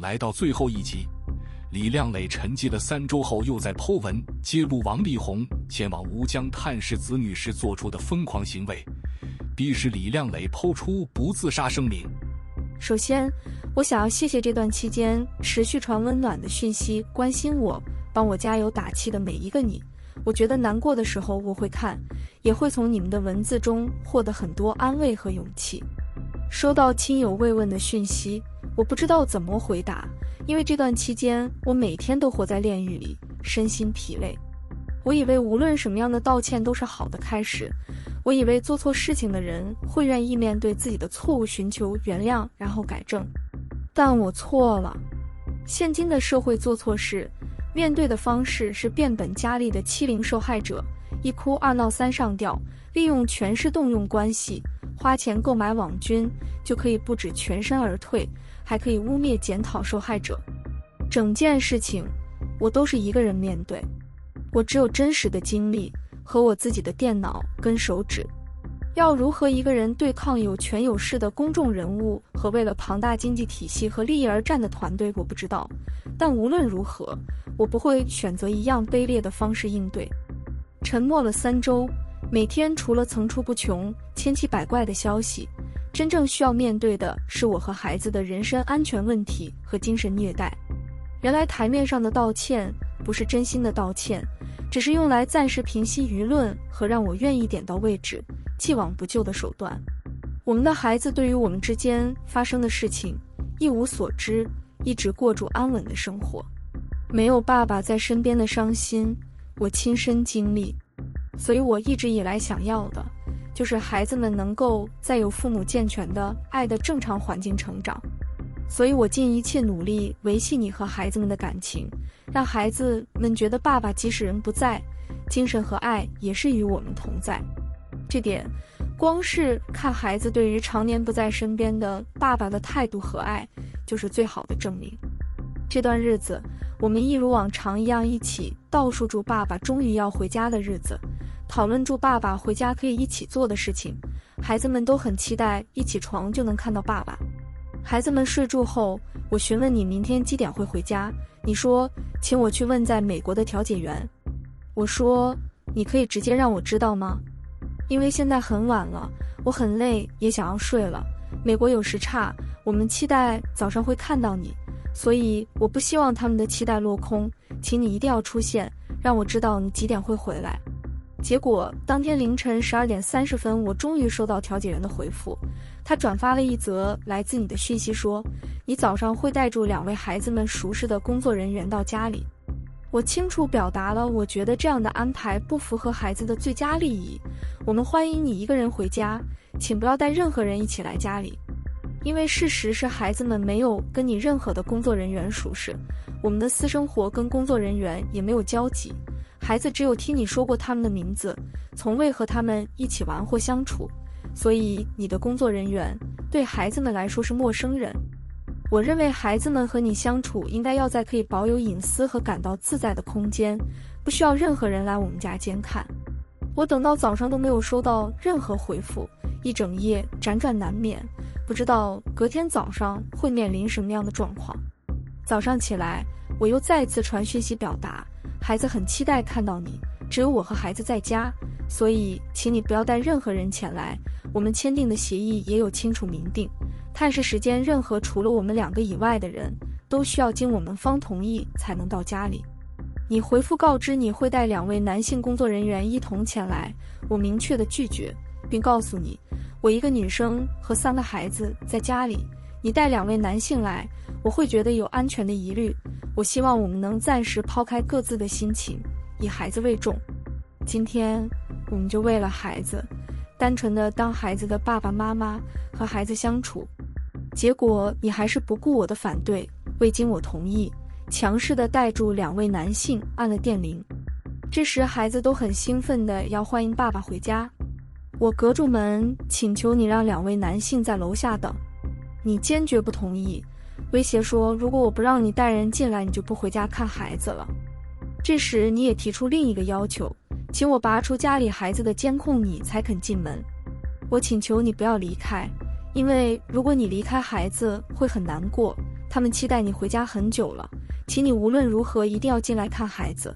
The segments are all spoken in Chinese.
来到最后一集，李亮磊沉寂了三周后，又在 po 文揭露王力宏前往吴江探视子女时做出的疯狂行为，逼使李亮磊剖出不自杀声明。首先，我想要谢谢这段期间持续传温暖的讯息、关心我、帮我加油打气的每一个你。我觉得难过的时候我会看，也会从你们的文字中获得很多安慰和勇气。收到亲友慰问的讯息，我不知道怎么回答，因为这段期间我每天都活在炼狱里，身心疲累。我以为无论什么样的道歉都是好的开始。我以为做错事情的人会愿意面对自己的错误，寻求原谅，然后改正，但我错了。现今的社会做错事，面对的方式是变本加厉的欺凌受害者，一哭二闹三上吊，利用权势动用关系，花钱购买网军，就可以不止全身而退，还可以污蔑检讨受害者。整件事情，我都是一个人面对，我只有真实的经历。和我自己的电脑跟手指，要如何一个人对抗有权有势的公众人物和为了庞大经济体系和利益而战的团队，我不知道。但无论如何，我不会选择一样卑劣的方式应对。沉默了三周，每天除了层出不穷、千奇百怪的消息，真正需要面对的是我和孩子的人身安全问题和精神虐待。原来台面上的道歉不是真心的道歉。只是用来暂时平息舆论和让我愿意点到为止、既往不咎的手段。我们的孩子对于我们之间发生的事情一无所知，一直过着安稳的生活。没有爸爸在身边的伤心，我亲身经历。所以我一直以来想要的，就是孩子们能够在有父母健全的爱的正常环境成长。所以我尽一切努力维系你和孩子们的感情。让孩子们觉得爸爸即使人不在，精神和爱也是与我们同在。这点，光是看孩子对于常年不在身边的爸爸的态度和爱，就是最好的证明。这段日子，我们一如往常一样一起倒数住爸爸终于要回家的日子，讨论住爸爸回家可以一起做的事情。孩子们都很期待一起床就能看到爸爸。孩子们睡住后，我询问你明天几点会回家。你说，请我去问在美国的调解员。我说，你可以直接让我知道吗？因为现在很晚了，我很累，也想要睡了。美国有时差，我们期待早上会看到你，所以我不希望他们的期待落空。请你一定要出现，让我知道你几点会回来。结果当天凌晨十二点三十分，我终于收到调解员的回复。他转发了一则来自你的讯息，说你早上会带住两位孩子们熟识的工作人员到家里。我清楚表达了，我觉得这样的安排不符合孩子的最佳利益。我们欢迎你一个人回家，请不要带任何人一起来家里，因为事实是孩子们没有跟你任何的工作人员熟识，我们的私生活跟工作人员也没有交集。孩子只有听你说过他们的名字，从未和他们一起玩或相处，所以你的工作人员对孩子们来说是陌生人。我认为孩子们和你相处应该要在可以保有隐私和感到自在的空间，不需要任何人来我们家监看。我等到早上都没有收到任何回复，一整夜辗转难眠，不知道隔天早上会面临什么样的状况。早上起来，我又再次传讯息表达。孩子很期待看到你，只有我和孩子在家，所以请你不要带任何人前来。我们签订的协议也有清楚明定，探视时间任何除了我们两个以外的人都需要经我们方同意才能到家里。你回复告知你会带两位男性工作人员一同前来，我明确的拒绝，并告诉你，我一个女生和三个孩子在家里，你带两位男性来，我会觉得有安全的疑虑。我希望我们能暂时抛开各自的心情，以孩子为重。今天，我们就为了孩子，单纯的当孩子的爸爸妈妈和孩子相处。结果，你还是不顾我的反对，未经我同意，强势的带住两位男性按了电铃。这时，孩子都很兴奋的要欢迎爸爸回家。我隔住门，请求你让两位男性在楼下等。你坚决不同意。威胁说：“如果我不让你带人进来，你就不回家看孩子了。”这时，你也提出另一个要求，请我拔出家里孩子的监控，你才肯进门。我请求你不要离开，因为如果你离开孩子会很难过，他们期待你回家很久了，请你无论如何一定要进来看孩子。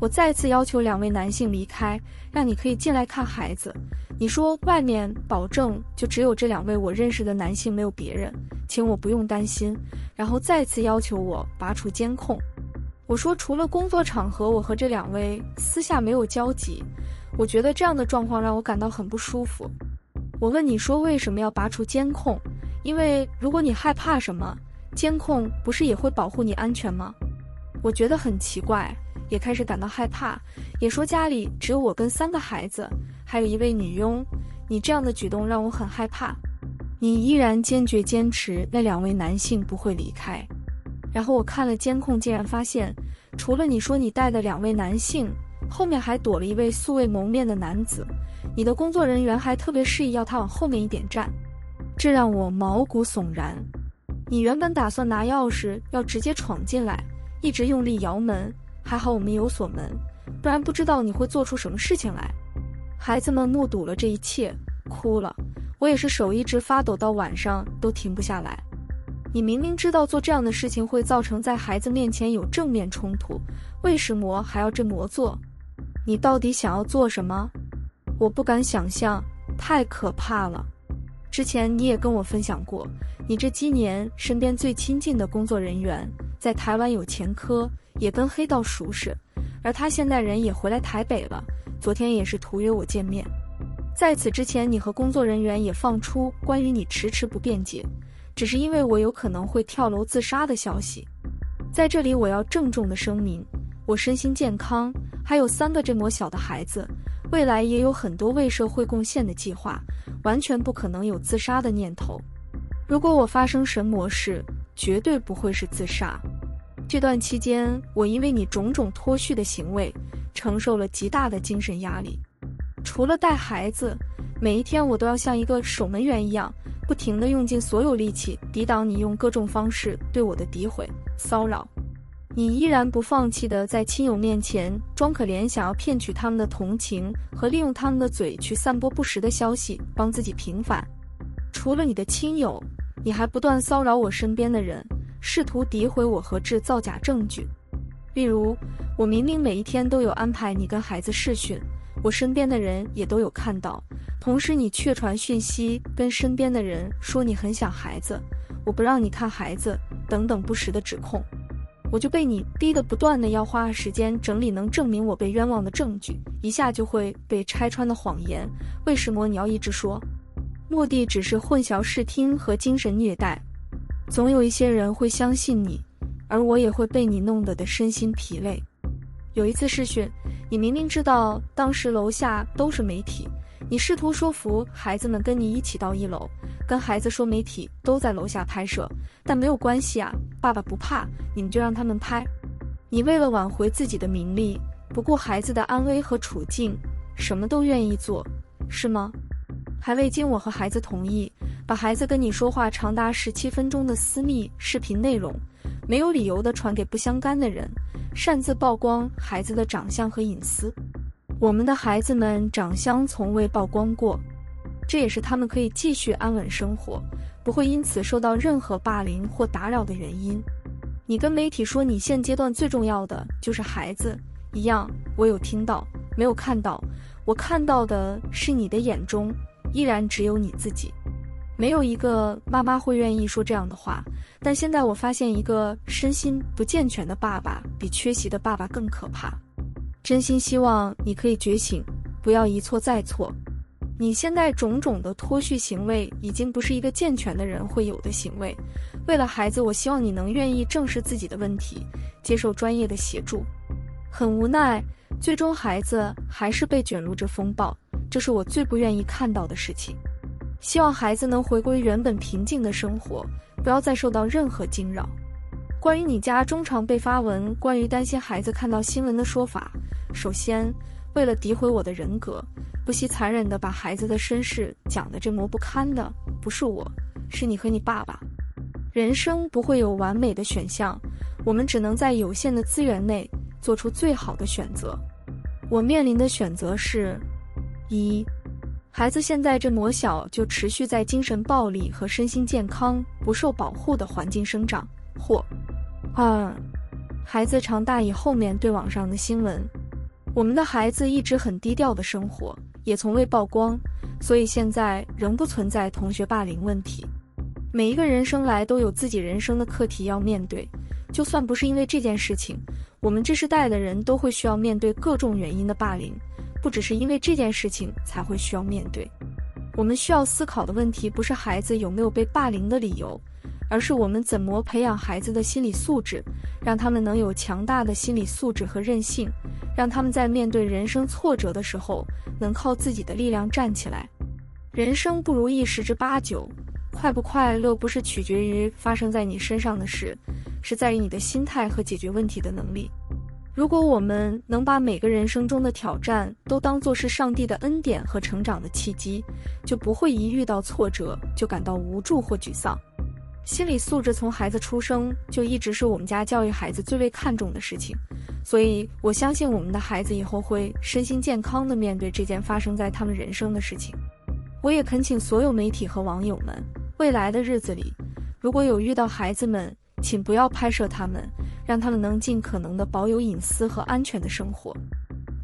我再次要求两位男性离开，让你可以进来看孩子。你说外面保证就只有这两位我认识的男性，没有别人，请我不用担心。然后再次要求我拔除监控。我说除了工作场合，我和这两位私下没有交集。我觉得这样的状况让我感到很不舒服。我问你说为什么要拔除监控？因为如果你害怕什么，监控不是也会保护你安全吗？我觉得很奇怪，也开始感到害怕，也说家里只有我跟三个孩子。还有一位女佣，你这样的举动让我很害怕。你依然坚决坚持那两位男性不会离开。然后我看了监控，竟然发现，除了你说你带的两位男性，后面还躲了一位素未谋面的男子。你的工作人员还特别示意要他往后面一点站，这让我毛骨悚然。你原本打算拿钥匙要直接闯进来，一直用力摇门，还好我们有锁门，不然不知道你会做出什么事情来。孩子们目睹了这一切，哭了。我也是手一直发抖，到晚上都停不下来。你明明知道做这样的事情会造成在孩子面前有正面冲突，为什么还要这么做？你到底想要做什么？我不敢想象，太可怕了。之前你也跟我分享过，你这几年身边最亲近的工作人员在台湾有前科，也跟黑道熟识，而他现在人也回来台北了。昨天也是图约我见面，在此之前，你和工作人员也放出关于你迟迟不辩解，只是因为我有可能会跳楼自杀的消息。在这里，我要郑重的声明，我身心健康，还有三个这么小的孩子，未来也有很多为社会贡献的计划，完全不可能有自杀的念头。如果我发生神魔事，绝对不会是自杀。这段期间，我因为你种种脱序的行为，承受了极大的精神压力，除了带孩子，每一天我都要像一个守门员一样，不停地用尽所有力气抵挡你用各种方式对我的诋毁、骚扰。你依然不放弃地在亲友面前装可怜，想要骗取他们的同情和利用他们的嘴去散播不实的消息，帮自己平反。除了你的亲友，你还不断骚扰我身边的人，试图诋毁我和制造假证据。例如，我明明每一天都有安排你跟孩子视讯，我身边的人也都有看到。同时，你却传讯息跟身边的人说你很想孩子，我不让你看孩子，等等不实的指控，我就被你逼得不断的要花时间整理能证明我被冤枉的证据，一下就会被拆穿的谎言。为什么你要一直说？目的只是混淆视听和精神虐待。总有一些人会相信你。而我也会被你弄得的身心疲累。有一次试训，你明明知道当时楼下都是媒体，你试图说服孩子们跟你一起到一楼，跟孩子说媒体都在楼下拍摄，但没有关系啊，爸爸不怕，你们就让他们拍。你为了挽回自己的名利，不顾孩子的安危和处境，什么都愿意做，是吗？还未经我和孩子同意，把孩子跟你说话长达十七分钟的私密视频内容。没有理由的传给不相干的人，擅自曝光孩子的长相和隐私。我们的孩子们长相从未曝光过，这也是他们可以继续安稳生活，不会因此受到任何霸凌或打扰的原因。你跟媒体说你现阶段最重要的就是孩子一样，我有听到，没有看到。我看到的是你的眼中依然只有你自己。没有一个妈妈会愿意说这样的话，但现在我发现，一个身心不健全的爸爸比缺席的爸爸更可怕。真心希望你可以觉醒，不要一错再错。你现在种种的脱序行为，已经不是一个健全的人会有的行为。为了孩子，我希望你能愿意正视自己的问题，接受专业的协助。很无奈，最终孩子还是被卷入这风暴，这是我最不愿意看到的事情。希望孩子能回归原本平静的生活，不要再受到任何惊扰。关于你家中常被发文关于担心孩子看到新闻的说法，首先，为了诋毁我的人格，不惜残忍地把孩子的身世讲得这么不堪的，不是我，是你和你爸爸。人生不会有完美的选项，我们只能在有限的资源内做出最好的选择。我面临的选择是：一。孩子现在这么小，就持续在精神暴力和身心健康不受保护的环境生长，或二，孩子长大以后面对网上的新闻。我们的孩子一直很低调的生活，也从未曝光，所以现在仍不存在同学霸凌问题。每一个人生来都有自己人生的课题要面对，就算不是因为这件事情，我们这世代的人都会需要面对各种原因的霸凌，不只是因为这件事情才会需要面对。我们需要思考的问题不是孩子有没有被霸凌的理由，而是我们怎么培养孩子的心理素质，让他们能有强大的心理素质和韧性。让他们在面对人生挫折的时候，能靠自己的力量站起来。人生不如意十之八九，快不快乐不是取决于发生在你身上的事，是在于你的心态和解决问题的能力。如果我们能把每个人生中的挑战都当作是上帝的恩典和成长的契机，就不会一遇到挫折就感到无助或沮丧。心理素质从孩子出生就一直是我们家教育孩子最为看重的事情。所以，我相信我们的孩子以后会身心健康地面对这件发生在他们人生的事情。我也恳请所有媒体和网友们，未来的日子里，如果有遇到孩子们，请不要拍摄他们，让他们能尽可能地保有隐私和安全的生活。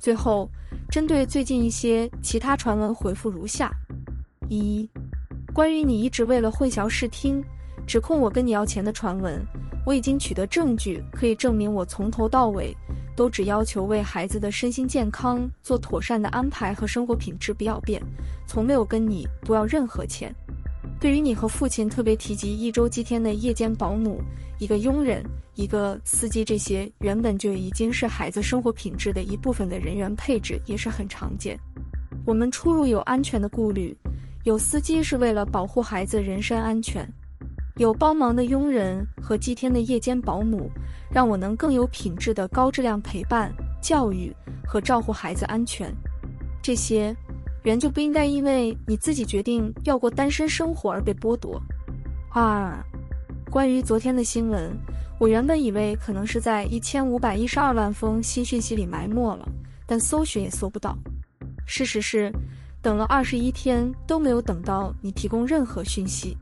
最后，针对最近一些其他传闻回复如下：一、关于你一直为了混淆视听，指控我跟你要钱的传闻。我已经取得证据，可以证明我从头到尾都只要求为孩子的身心健康做妥善的安排和生活品质不要变，从没有跟你多要任何钱。对于你和父亲特别提及一周七天的夜间保姆、一个佣人、一个司机，这些原本就已经是孩子生活品质的一部分的人员配置也是很常见。我们出入有安全的顾虑，有司机是为了保护孩子人身安全。有帮忙的佣人和几天的夜间保姆，让我能更有品质的高质量陪伴、教育和照顾孩子安全。这些人就不应该因为你自己决定要过单身生活而被剥夺。二，关于昨天的新闻，我原本以为可能是在一千五百一十二万封新讯息里埋没了，但搜寻也搜不到。事实是，等了二十一天都没有等到你提供任何讯息。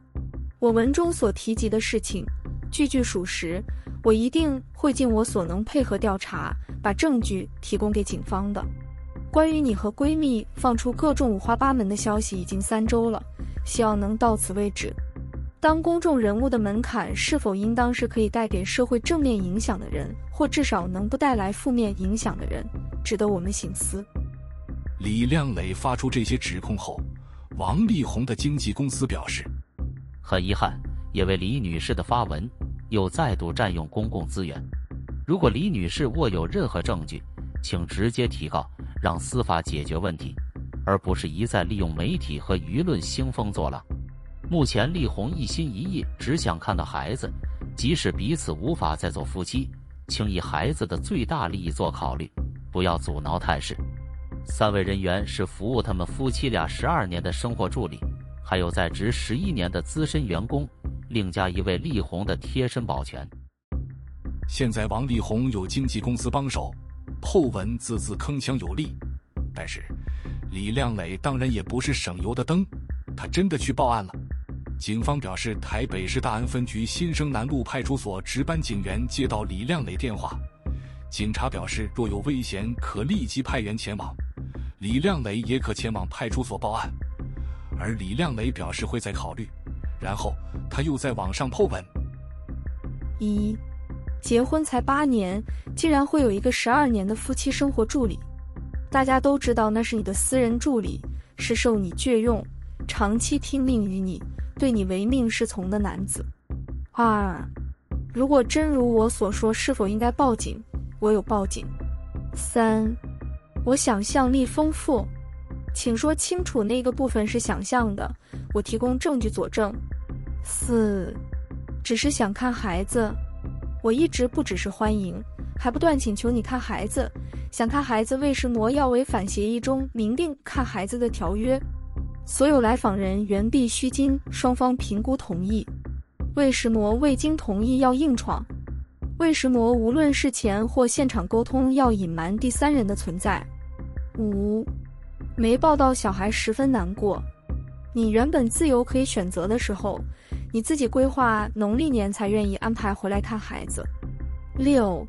我文中所提及的事情，句句属实，我一定会尽我所能配合调查，把证据提供给警方的。关于你和闺蜜放出各种五花八门的消息，已经三周了，希望能到此为止。当公众人物的门槛是否应当是可以带给社会正面影响的人，或至少能不带来负面影响的人，值得我们省思。李亮磊发出这些指控后，王力宏的经纪公司表示。很遗憾，因为李女士的发文又再度占用公共资源。如果李女士握有任何证据，请直接提告，让司法解决问题，而不是一再利用媒体和舆论兴风作浪。目前，力宏一心一意只想看到孩子，即使彼此无法再做夫妻，请以孩子的最大利益做考虑，不要阻挠探视。三位人员是服务他们夫妻俩十二年的生活助理。还有在职十一年的资深员工，另加一位力宏的贴身保全。现在王力宏有经纪公司帮手，后文字字铿锵有力。但是李亮磊当然也不是省油的灯，他真的去报案了。警方表示，台北市大安分局新生南路派出所值班警员接到李亮磊电话，警察表示若有危险可立即派员前往，李亮磊也可前往派出所报案。而李亮磊表示会再考虑，然后他又在网上破文。一，结婚才八年，竟然会有一个十二年的夫妻生活助理。大家都知道那是你的私人助理，是受你眷用，长期听命于你，对你唯命是从的男子。二，如果真如我所说，是否应该报警？我有报警。三，我想象力丰富。请说清楚，那个部分是想象的，我提供证据佐证。四，只是想看孩子，我一直不只是欢迎，还不断请求你看孩子。想看孩子，为什么要违反协议中明定看孩子的条约？所有来访人员必须经双方评估同意。为什么未经同意要硬闯？为什么无论事前或现场沟通要隐瞒第三人的存在？五。没抱到小孩十分难过。你原本自由可以选择的时候，你自己规划农历年才愿意安排回来看孩子。六，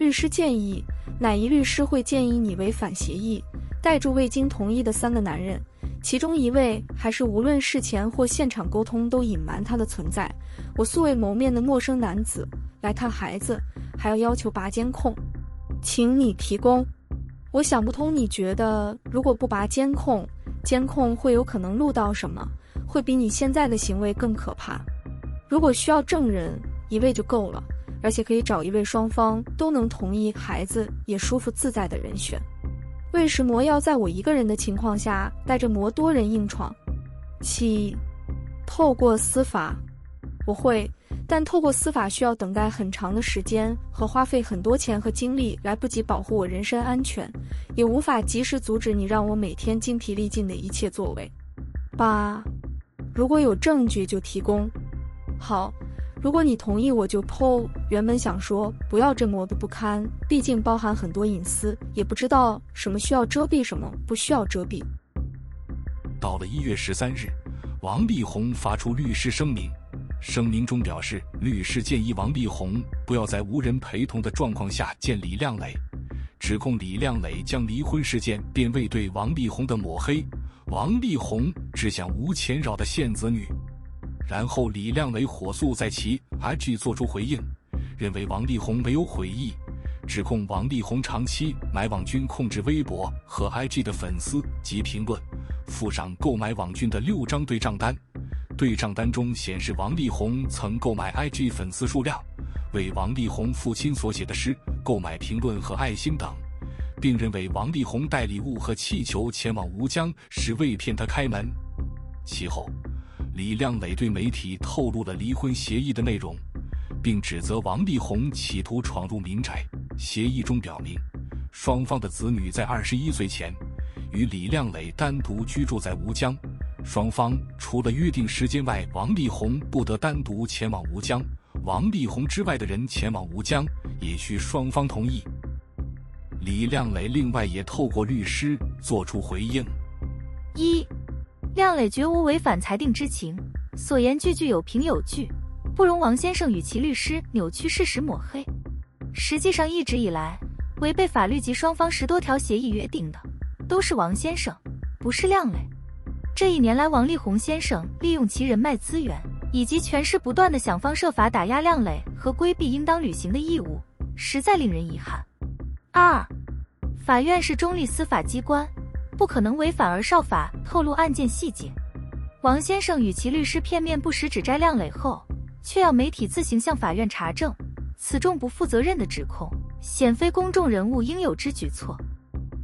律师建议，哪一律师会建议你违反协议，带住未经同意的三个男人？其中一位还是无论事前或现场沟通都隐瞒他的存在。我素未谋面的陌生男子来看孩子，还要要求拔监控，请你提供。我想不通，你觉得如果不拔监控，监控会有可能录到什么？会比你现在的行为更可怕。如果需要证人，一位就够了，而且可以找一位双方都能同意、孩子也舒服自在的人选。为什么要在我一个人的情况下带着魔多人硬闯？七，透过司法，我会。但透过司法需要等待很长的时间和花费很多钱和精力，来不及保护我人身安全，也无法及时阻止你让我每天精疲力尽的一切作为。八，如果有证据就提供。好，如果你同意我就 PO。原本想说不要这么的不堪，毕竟包含很多隐私，也不知道什么需要遮蔽，什么不需要遮蔽。到了一月十三日，王力宏发出律师声明。声明中表示，律师建议王力宏不要在无人陪同的状况下见李靓蕾，指控李靓蕾将离婚事件变为对王力宏的抹黑，王力宏只想无钱扰的现子女。然后李靓蕾火速在其 IG 做出回应，认为王力宏没有悔意，指控王力宏长期买网军控制微博和 IG 的粉丝及评论，附上购买网军的六张对账单。对账单中显示，王力宏曾购买 IG 粉丝数量，为王力宏父亲所写的诗购买评论和爱心等，并认为王力宏带礼物和气球前往吴江是为骗他开门。其后，李靓蕾对媒体透露了离婚协议的内容，并指责王力宏企图闯入民宅。协议中表明，双方的子女在二十一岁前与李靓蕾单独居住在吴江。双方除了约定时间外，王力宏不得单独前往吴江。王力宏之外的人前往吴江，也需双方同意。李亮磊另外也透过律师作出回应：一，亮磊绝无违反裁定之情，所言句句有凭有据，不容王先生与其律师扭曲事实抹黑。实际上，一直以来违背法律及双方十多条协议约定的，都是王先生，不是亮磊。这一年来，王力宏先生利用其人脉资源以及权势，不断的想方设法打压亮磊和规避应当履行的义务，实在令人遗憾。二，法院是中立司法机关，不可能违反而少法透露案件细节。王先生与其律师片面不实指摘亮磊后，却要媒体自行向法院查证，此种不负责任的指控，显非公众人物应有之举措。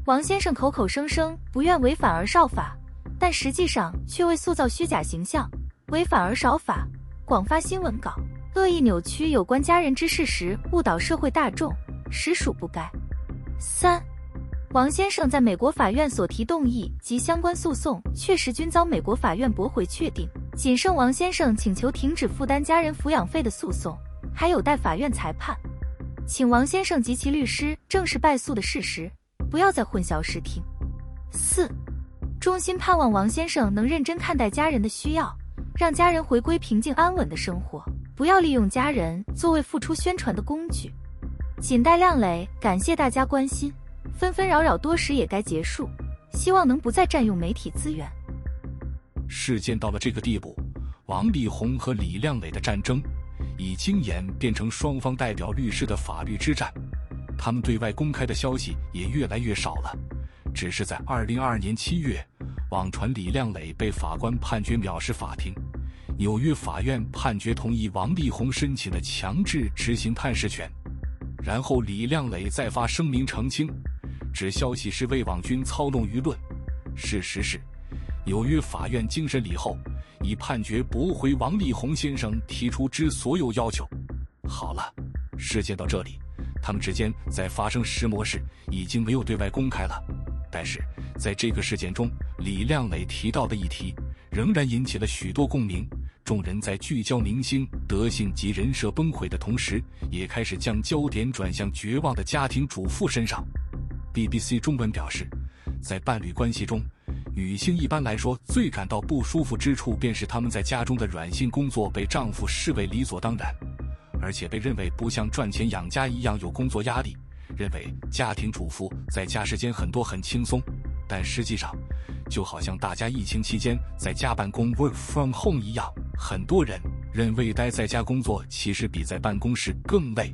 王先生口口声声不愿违反而少法。但实际上却为塑造虚假形象，违反而少法，广发新闻稿，恶意扭曲有关家人之事实，误导社会大众，实属不该。三，王先生在美国法院所提动议及相关诉讼，确实均遭美国法院驳回确定，仅剩王先生请求停止负担家人抚养费的诉讼，还有待法院裁判。请王先生及其律师正视败诉的事实，不要再混淆视听。四。衷心盼望王先生能认真看待家人的需要，让家人回归平静安稳的生活，不要利用家人作为付出宣传的工具。锦代亮磊感谢大家关心，纷纷扰扰多时也该结束，希望能不再占用媒体资源。事件到了这个地步，王力宏和李靓蕾的战争已经演变成双方代表律师的法律之战，他们对外公开的消息也越来越少了。只是在二零二二年七月，网传李靓蕾被法官判决藐视法庭，纽约法院判决同意王力宏申请的强制执行探视权。然后李亮磊再发声明澄清，指消息是为网军操弄舆论。事实是，纽约法院经审理后，已判决驳回王力宏先生提出之所有要求。好了，事件到这里，他们之间在发生时模式已经没有对外公开了。但是，在这个事件中，李亮磊提到的议题仍然引起了许多共鸣。众人在聚焦明星德性及人设崩毁的同时，也开始将焦点转向绝望的家庭主妇身上。BBC 中文表示，在伴侣关系中，女性一般来说最感到不舒服之处，便是她们在家中的软性工作被丈夫视为理所当然，而且被认为不像赚钱养家一样有工作压力，认为家庭主妇在家时间很多很轻松。但实际上，就好像大家疫情期间在家办公 （work from home） 一样，很多人认为待在家工作其实比在办公室更累，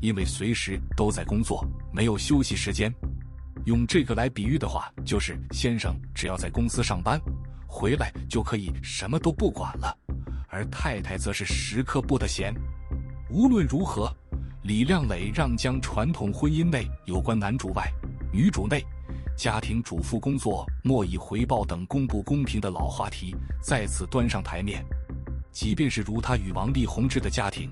因为随时都在工作，没有休息时间。用这个来比喻的话，就是先生只要在公司上班，回来就可以什么都不管了，而太太则是时刻不得闲。无论如何，李靓蕾让将传统婚姻内有关男主外、女主内、家庭主妇工作莫以回报等公不公平的老话题再次端上台面。即便是如他与王力宏之的家庭，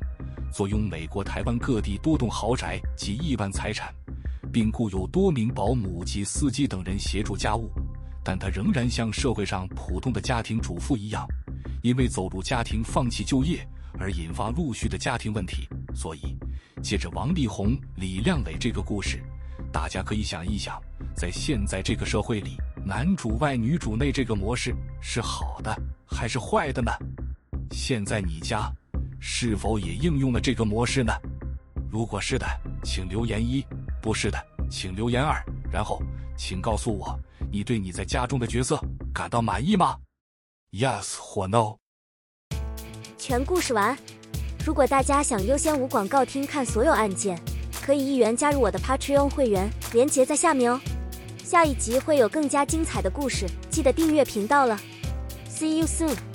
坐拥美国、台湾各地多栋豪宅及亿万财产。并雇有多名保姆及司机等人协助家务，但他仍然像社会上普通的家庭主妇一样，因为走入家庭放弃就业而引发陆续的家庭问题。所以，借着王力宏、李靓蕾这个故事，大家可以想一想，在现在这个社会里，男主外女主内这个模式是好的还是坏的呢？现在你家是否也应用了这个模式呢？如果是的，请留言一。不是的，请留言二，然后请告诉我，你对你在家中的角色感到满意吗？Yes 或 No。全故事完。如果大家想优先无广告听看所有案件，可以一元加入我的 Patreon 会员，链接在下面哦。下一集会有更加精彩的故事，记得订阅频道了。See you soon。